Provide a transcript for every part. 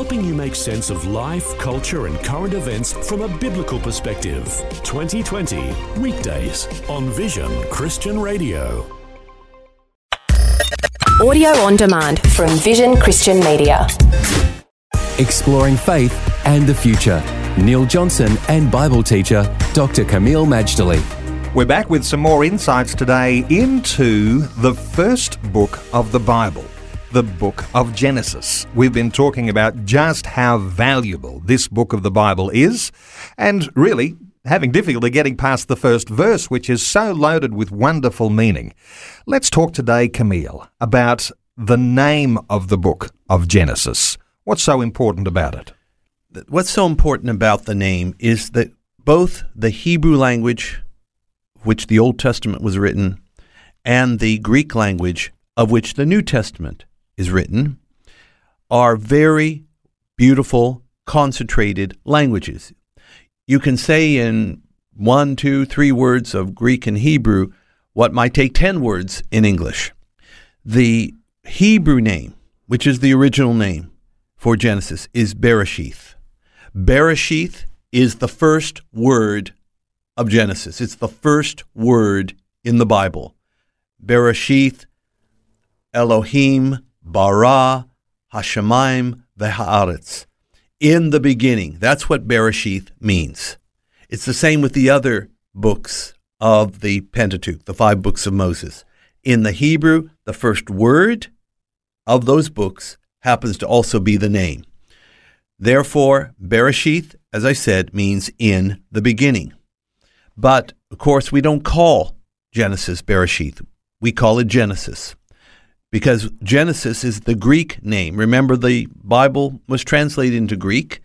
helping you make sense of life, culture, and current events from a biblical perspective. 2020, weekdays on Vision Christian Radio. Audio on demand from Vision Christian Media. Exploring faith and the future. Neil Johnson and Bible teacher Dr. Kameel Majdali. We're back with some more insights today into the first book of the Bible, the book of Genesis. We've been talking about just how valuable this book of the Bible is, and really having difficulty getting past the first verse, which is so loaded with wonderful meaning. Let's talk today, Kameel, about the name of the book of Genesis. What's so important about it? What's so important about the name is that both the Hebrew language which the Old Testament was written, and the Greek language of which the New Testament is written, are very beautiful, concentrated languages. You can say in one, two, three words of Greek and Hebrew what might take 10 words in English. The Hebrew name, which is the original name for Genesis, is Bereshith. Bereshith is the first word of Genesis. It's the first word in the Bible. Bereshith, Elohim, bara, Hashemayim, v'haaretz. In the beginning. That's what Bereshith means. It's the same with the other books of the Pentateuch, the five books of Moses. In the Hebrew, the first word of those books happens to also be the name. Therefore, Bereshith, as I said, means in the beginning. But of course, we don't call Genesis Bereshith. We call it Genesis because Genesis is the Greek name. Remember, the Bible was translated into Greek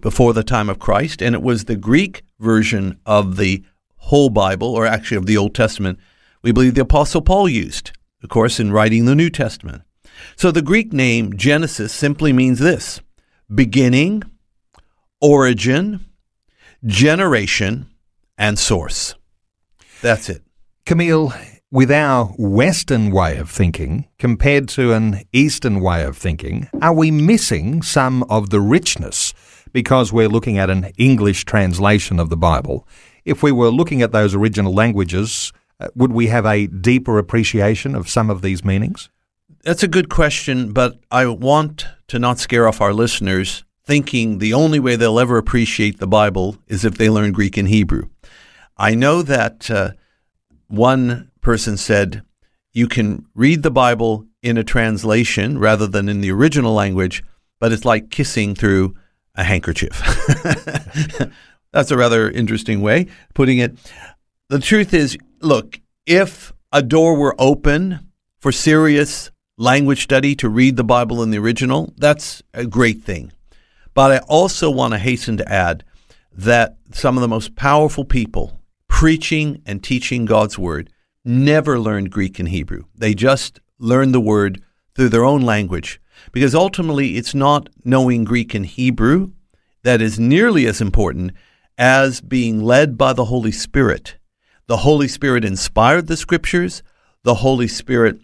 before the time of Christ, and it was the Greek version of the whole Bible, or actually of the Old Testament, we believe the Apostle Paul used, of course, in writing the New Testament. So the Greek name Genesis simply means this beginning, origin, generation, and source. That's it. Kameel, with our Western way of thinking compared to an Eastern way of thinking, are we missing some of the richness because we're looking at an English translation of the Bible? If we were looking at those original languages, uh, would we have a deeper appreciation of some of these meanings? That's a good question, but I want to not scare off our listeners thinking the only way they'll ever appreciate the Bible is if they learn Greek and Hebrew. I know that uh, one person said you can read the Bible in a translation rather than in the original language, but it's like kissing through a handkerchief. That's a rather interesting way putting it. The truth is, look, if a door were open for serious language study to read the Bible in the original, that's a great thing. But I also want to hasten to add that some of the most powerful people preaching and teaching God's word never learned Greek and Hebrew. They just learned the word through their own language because ultimately it's not knowing Greek and Hebrew that is nearly as important as being led by the Holy Spirit. The Holy Spirit inspired the scriptures, the Holy Spirit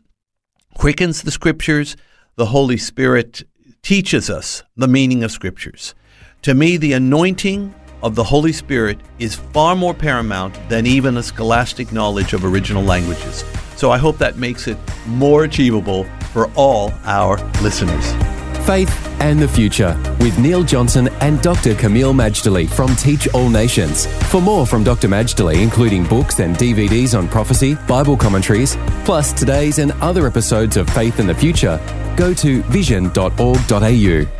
quickens the scriptures, the Holy Spirit teaches us the meaning of scriptures. To me, the anointing of the Holy Spirit is far more paramount than even a scholastic knowledge of original languages. So I hope that makes it more achievable for all our listeners. Faith and the Future with Neil Johnson and Dr. Kameel Majdali from Teach All Nations. For more from Dr. Majdali, including books and DVDs on prophecy, Bible commentaries, plus today's and other episodes of Faith and the Future, go to vision.org.au.